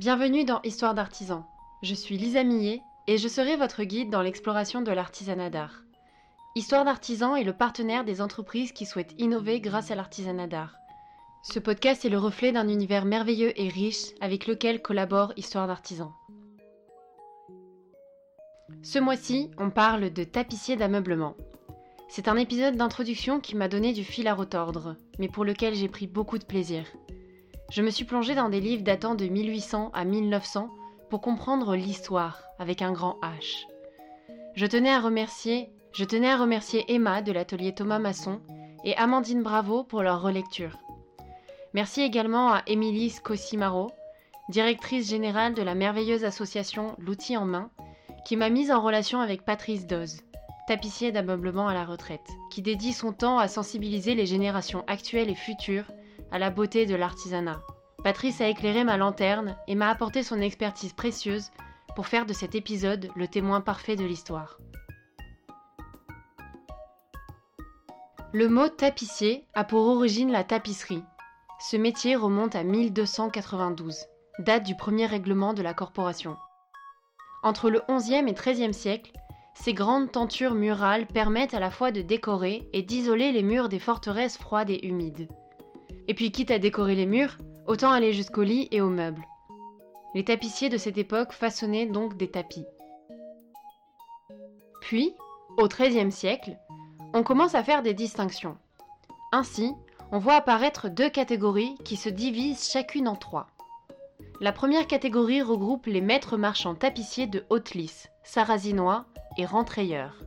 Bienvenue dans Histoire d'artisan. Je suis Lisa Millet et je serai votre guide dans l'exploration de l'artisanat d'art. Histoire d'artisan est le partenaire des entreprises qui souhaitent innover grâce à l'artisanat d'art. Ce podcast est le reflet d'un univers merveilleux et riche avec lequel collabore Histoire d'artisan. Ce mois-ci, on parle de tapissier d'ameublement. C'est un épisode d'introduction qui m'a donné du fil à retordre, mais pour lequel j'ai pris beaucoup de plaisir. Je me suis plongée dans des livres datant de 1800 à 1900 pour comprendre l'histoire avec un grand H. Je tenais à remercier, Emma de l'atelier Thomas Masson et Amandine Bravo pour leur relecture. Merci également à Émilie Scosimaro, directrice générale de la merveilleuse association L'outil en main, qui m'a mise en relation avec Patrice Doz, tapissier d'ameublement à la retraite, qui dédie son temps à sensibiliser les générations actuelles et futures à la beauté de l'artisanat. Patrice a éclairé ma lanterne et m'a apporté son expertise précieuse pour faire de cet épisode le témoin parfait de l'histoire. Le mot tapissier a pour origine la tapisserie. Ce métier remonte à 1292, date du premier règlement de la corporation. Entre le XIe et XIIIe siècle, ces grandes tentures murales permettent à la fois de décorer et d'isoler les murs des forteresses froides et humides. Et puis quitte à décorer les murs, autant aller jusqu'au lit et aux meubles. Les tapissiers de cette époque façonnaient donc des tapis. Puis, au XIIIe siècle, on commence à faire des distinctions. Ainsi, on voit apparaître deux catégories qui se divisent chacune en trois. La première catégorie regroupe les maîtres marchands tapissiers de haute lisse, sarrasinois et rentrayeurs.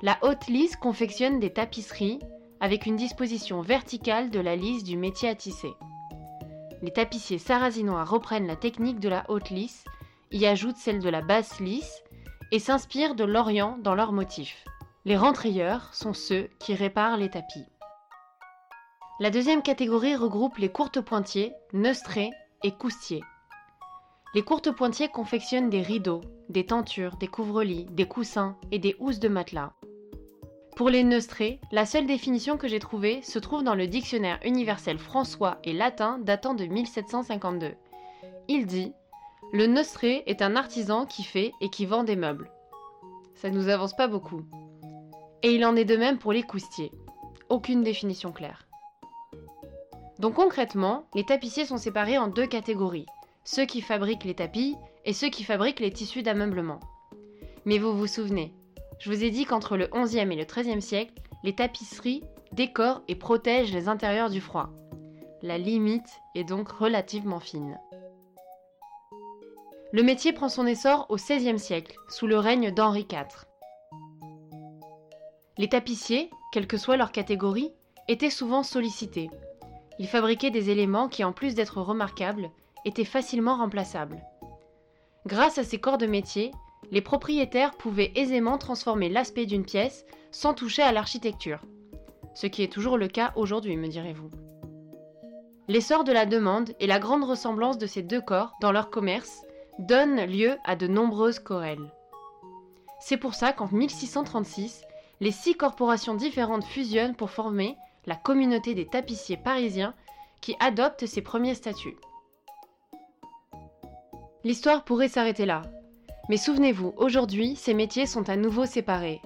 La haute lisse confectionne des tapisseries avec une disposition verticale de la lisse du métier à tisser. Les tapissiers sarrasinois reprennent la technique de la haute lisse, y ajoutent celle de la basse lisse et s'inspirent de l'Orient dans leurs motifs. Les rentrayeurs sont ceux qui réparent les tapis. La deuxième catégorie regroupe les courtes pointiers, neustrés et coustiers. Les courtes pointiers confectionnent des rideaux, des tentures, des couvre-lits, des coussins et des housses de matelas. Pour les neustrés, la seule définition que j'ai trouvée se trouve dans le dictionnaire universel françois et latin datant de 1752. Il dit Le neustré est un artisan qui fait et qui vend des meubles. Ça nous avance pas beaucoup. Et il en est de même pour les coustiers. Aucune définition claire. Donc concrètement, les tapissiers sont séparés en deux catégories, ceux qui fabriquent les tapis et ceux qui fabriquent les tissus d'ameublement. Mais vous vous souvenez, je vous ai dit qu'entre le 11e et le 13e siècle, les tapisseries décorent et protègent les intérieurs du froid. La limite est donc relativement fine. Le métier prend son essor au XVIe siècle, sous le règne d'Henri IV. Les tapissiers, quelle que soit leur catégorie, étaient souvent sollicités, il fabriquait des éléments qui, en plus d'être remarquables, étaient facilement remplaçables. Grâce à ces corps de métier, les propriétaires pouvaient aisément transformer l'aspect d'une pièce sans toucher à l'architecture. Ce qui est toujours le cas aujourd'hui, me direz-vous. L'essor de la demande et la grande ressemblance de ces deux corps dans leur commerce donnent lieu à de nombreuses querelles. C'est pour ça qu'en 1636, les six corporations différentes fusionnent pour former la communauté des tapissiers parisiens qui adoptent ses premiers statuts. L'histoire pourrait s'arrêter là. Mais souvenez-vous, aujourd'hui, ces métiers sont à nouveau séparés.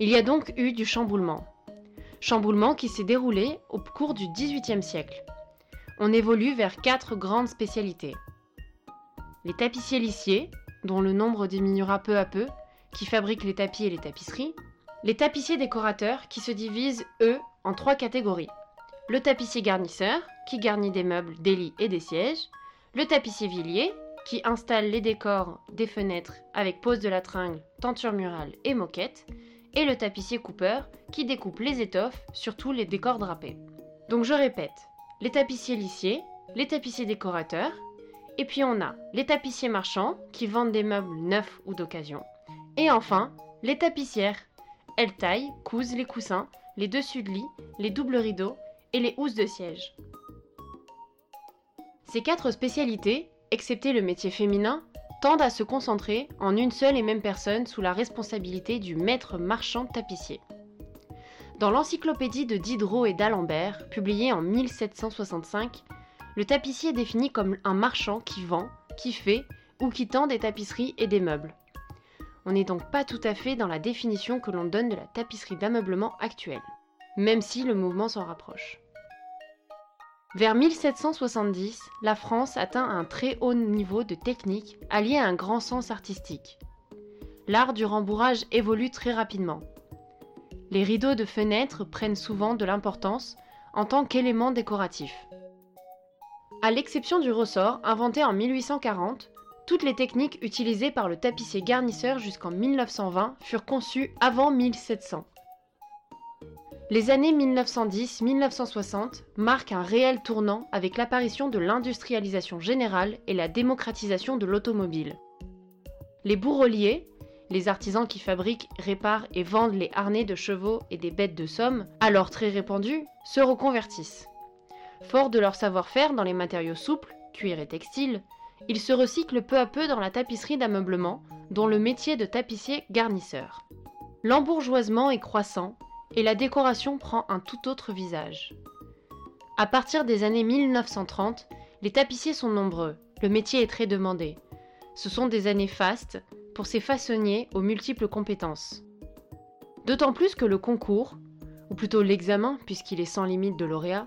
Il y a donc eu du chamboulement. Chamboulement qui s'est déroulé au cours du XVIIIe siècle. On évolue vers quatre grandes spécialités. Les tapissiers lissiers, dont le nombre diminuera peu à peu, qui fabriquent les tapis et les tapisseries. Les tapissiers décorateurs, qui se divisent, eux, en trois catégories. Le tapissier garnisseur, qui garnit des meubles, des lits et des sièges. Le tapissier villier, qui installe les décors des fenêtres avec pose de la tringle, tenture murale et moquette. Et le tapissier coupeur, qui découpe les étoffes, surtout les décors drapés. Donc je répète, les tapissiers lissiers, les tapissiers décorateurs, et puis on a les tapissiers marchands, qui vendent des meubles neufs ou d'occasion. Et enfin, les tapissières. Elles taillent, cousent les coussins, les dessus de lit, les doubles rideaux et les housses de siège. Ces quatre spécialités, excepté le métier féminin, tendent à se concentrer en une seule et même personne sous la responsabilité du maître marchand tapissier. Dans l'encyclopédie de Diderot et d'Alembert, publiée en 1765, Le tapissier est défini comme un marchand qui vend, qui fait ou qui tend des tapisseries et des meubles. On n'est donc pas tout à fait dans la définition que l'on donne de la tapisserie d'ameublement actuelle, même si le mouvement s'en rapproche. Vers 1770, la France atteint un très haut niveau de technique allié à un grand sens artistique. L'art du rembourrage évolue très rapidement. Les rideaux de fenêtres prennent souvent de l'importance en tant qu'élément décoratif. À l'exception du ressort, inventé en 1840, toutes les techniques utilisées par le tapissier garnisseur jusqu'en 1920 furent conçues avant 1700. Les années 1910-1960 marquent un réel tournant avec l'apparition de l'industrialisation générale et la démocratisation de l'automobile. Les bourreliers, les artisans qui fabriquent, réparent et vendent les harnais de chevaux et des bêtes de somme, alors très répandus, se reconvertissent. Forts de leur savoir-faire dans les matériaux souples, cuir et textile, ils se recyclent peu à peu dans la tapisserie d'ameublement, dont le métier de tapissier garnisseur. L'embourgeoisement est croissant et la décoration prend un tout autre visage. À partir des années 1930, les tapissiers sont nombreux, le métier est très demandé. Ce sont des années fastes pour ces façonniers aux multiples compétences. D'autant plus que le concours, ou plutôt l'examen puisqu'il est sans limite de lauréats,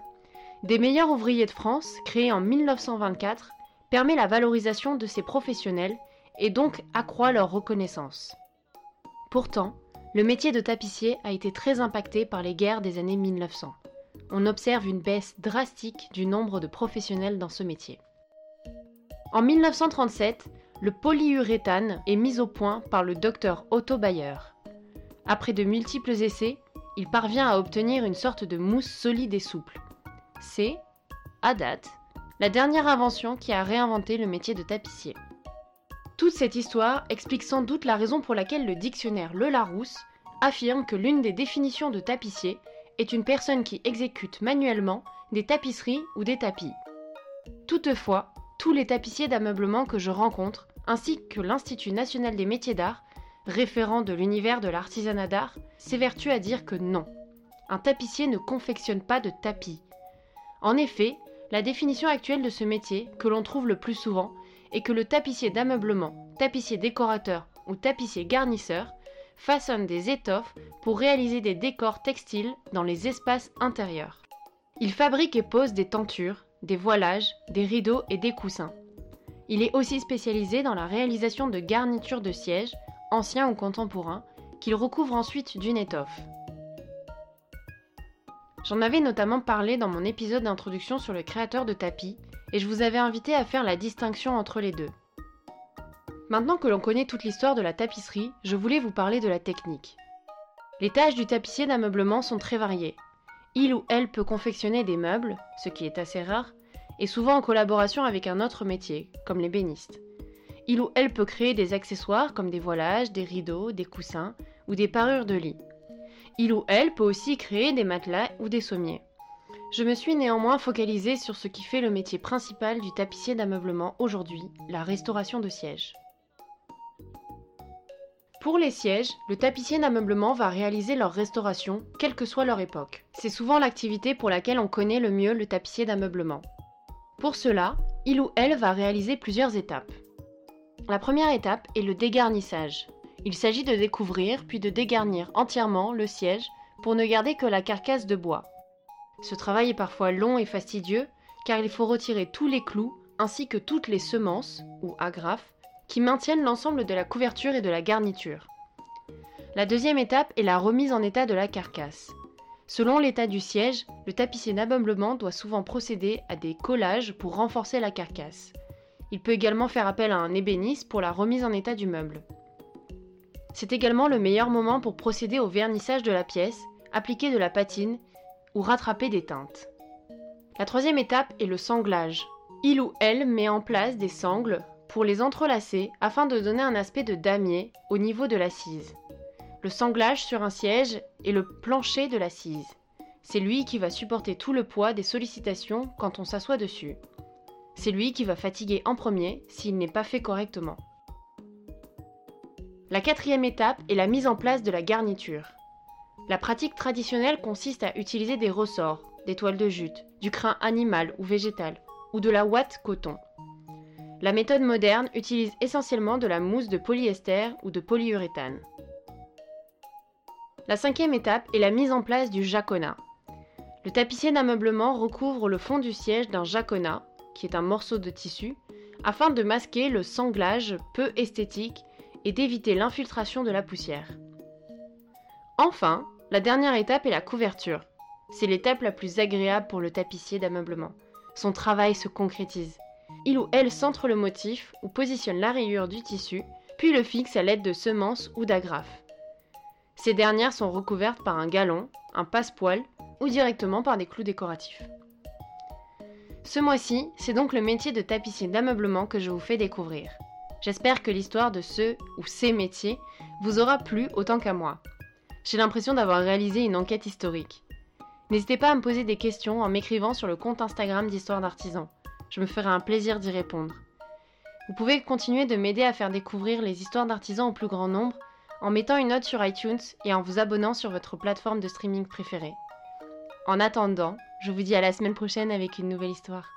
des meilleurs ouvriers de France, créé en 1924, permet la valorisation de ces professionnels et donc accroît leur reconnaissance. Pourtant, le métier de tapissier a été très impacté par les guerres des années 1900. On observe une baisse drastique du nombre de professionnels dans ce métier. En 1937, le polyuréthane est mis au point par le docteur Otto Bayer. Après de multiples essais, il parvient à obtenir une sorte de mousse solide et souple. C'est, à date, la dernière invention qui a réinventé le métier de tapissier. Toute cette histoire explique sans doute la raison pour laquelle le dictionnaire Le Larousse affirme que l'une des définitions de tapissier est une personne qui exécute manuellement des tapisseries ou des tapis. Toutefois, tous les tapissiers d'ameublement que je rencontre, ainsi que l'Institut national des métiers d'art, référent de l'univers de l'artisanat d'art, s'évertuent à dire que non. Un tapissier ne confectionne pas de tapis. En effet, la définition actuelle de ce métier, que l'on trouve le plus souvent, et que le tapissier d'ameublement, tapissier décorateur ou tapissier garnisseur façonne des étoffes pour réaliser des décors textiles dans les espaces intérieurs. Il fabrique et pose des tentures, des voilages, des rideaux et des coussins. Il est aussi spécialisé dans la réalisation de garnitures de sièges, anciens ou contemporains, qu'il recouvre ensuite d'une étoffe. J'en avais notamment parlé dans mon épisode d'introduction sur le créateur de tapis, et je vous avais invité à faire la distinction entre les deux. Maintenant que l'on connaît toute l'histoire de la tapisserie, je voulais vous parler de la technique. Les tâches du tapissier d'ameublement sont très variées. Il ou elle peut confectionner des meubles, ce qui est assez rare, et souvent en collaboration avec un autre métier, comme les bénistes. Il ou elle peut créer des accessoires comme des voilages, des rideaux, des coussins ou des parures de lit. Il ou elle peut aussi créer des matelas ou des sommiers. Je me suis néanmoins focalisée sur ce qui fait le métier principal du tapissier d'ameublement aujourd'hui, la restauration de sièges. Pour les sièges, le tapissier d'ameublement va réaliser leur restauration, quelle que soit leur époque. C'est souvent l'activité pour laquelle on connaît le mieux le tapissier d'ameublement. Pour cela, il ou elle va réaliser plusieurs étapes. La première étape est le dégarnissage. Il s'agit de découvrir puis de dégarnir entièrement le siège pour ne garder que la carcasse de bois. Ce travail est parfois long et fastidieux car il faut retirer tous les clous ainsi que toutes les semences, ou agrafes, qui maintiennent l'ensemble de la couverture et de la garniture. La deuxième étape est la remise en état de la carcasse. Selon l'état du siège, le tapissier d'ameublement doit souvent procéder à des collages pour renforcer la carcasse. Il peut également faire appel à un ébéniste pour la remise en état du meuble. C'est également le meilleur moment pour procéder au vernissage de la pièce, appliquer de la patine ou rattraper des teintes. La troisième étape est le sanglage. Il ou elle met en place des sangles pour les entrelacer afin de donner un aspect de damier au niveau de l'assise. Le sanglage sur un siège est le plancher de l'assise. C'est lui qui va supporter tout le poids des sollicitations quand on s'assoit dessus. C'est lui qui va fatiguer en premier s'il n'est pas fait correctement. La quatrième étape est la mise en place de la garniture. La pratique traditionnelle consiste à utiliser des ressorts, des toiles de jute, du crin animal ou végétal, ou de la ouate coton. La méthode moderne utilise essentiellement de la mousse de polyester ou de polyuréthane. La cinquième étape est la mise en place du jaconat. Le tapissier d'ameublement recouvre le fond du siège d'un jaconat, qui est un morceau de tissu, afin de masquer le sanglage peu esthétique et d'éviter l'infiltration de la poussière. Enfin, la dernière étape est la couverture. C'est l'étape la plus agréable pour le tapissier d'ameublement. Son travail se concrétise. Il ou elle centre le motif ou positionne la rayure du tissu, puis le fixe à l'aide de semences ou d'agrafes. Ces dernières sont recouvertes par un galon, un passepoil ou directement par des clous décoratifs. Ce mois-ci, c'est donc le métier de tapissier d'ameublement que je vous fais découvrir. J'espère que l'histoire de ce ou ces métiers vous aura plu autant qu'à moi. J'ai l'impression d'avoir réalisé une enquête historique. N'hésitez pas à me poser des questions en m'écrivant sur le compte Instagram d'Histoire d'Artisan. Je me ferai un plaisir d'y répondre. Vous pouvez continuer de m'aider à faire découvrir les histoires d'artisans au plus grand nombre en mettant une note sur iTunes et en vous abonnant sur votre plateforme de streaming préférée. En attendant, je vous dis à la semaine prochaine avec une nouvelle histoire.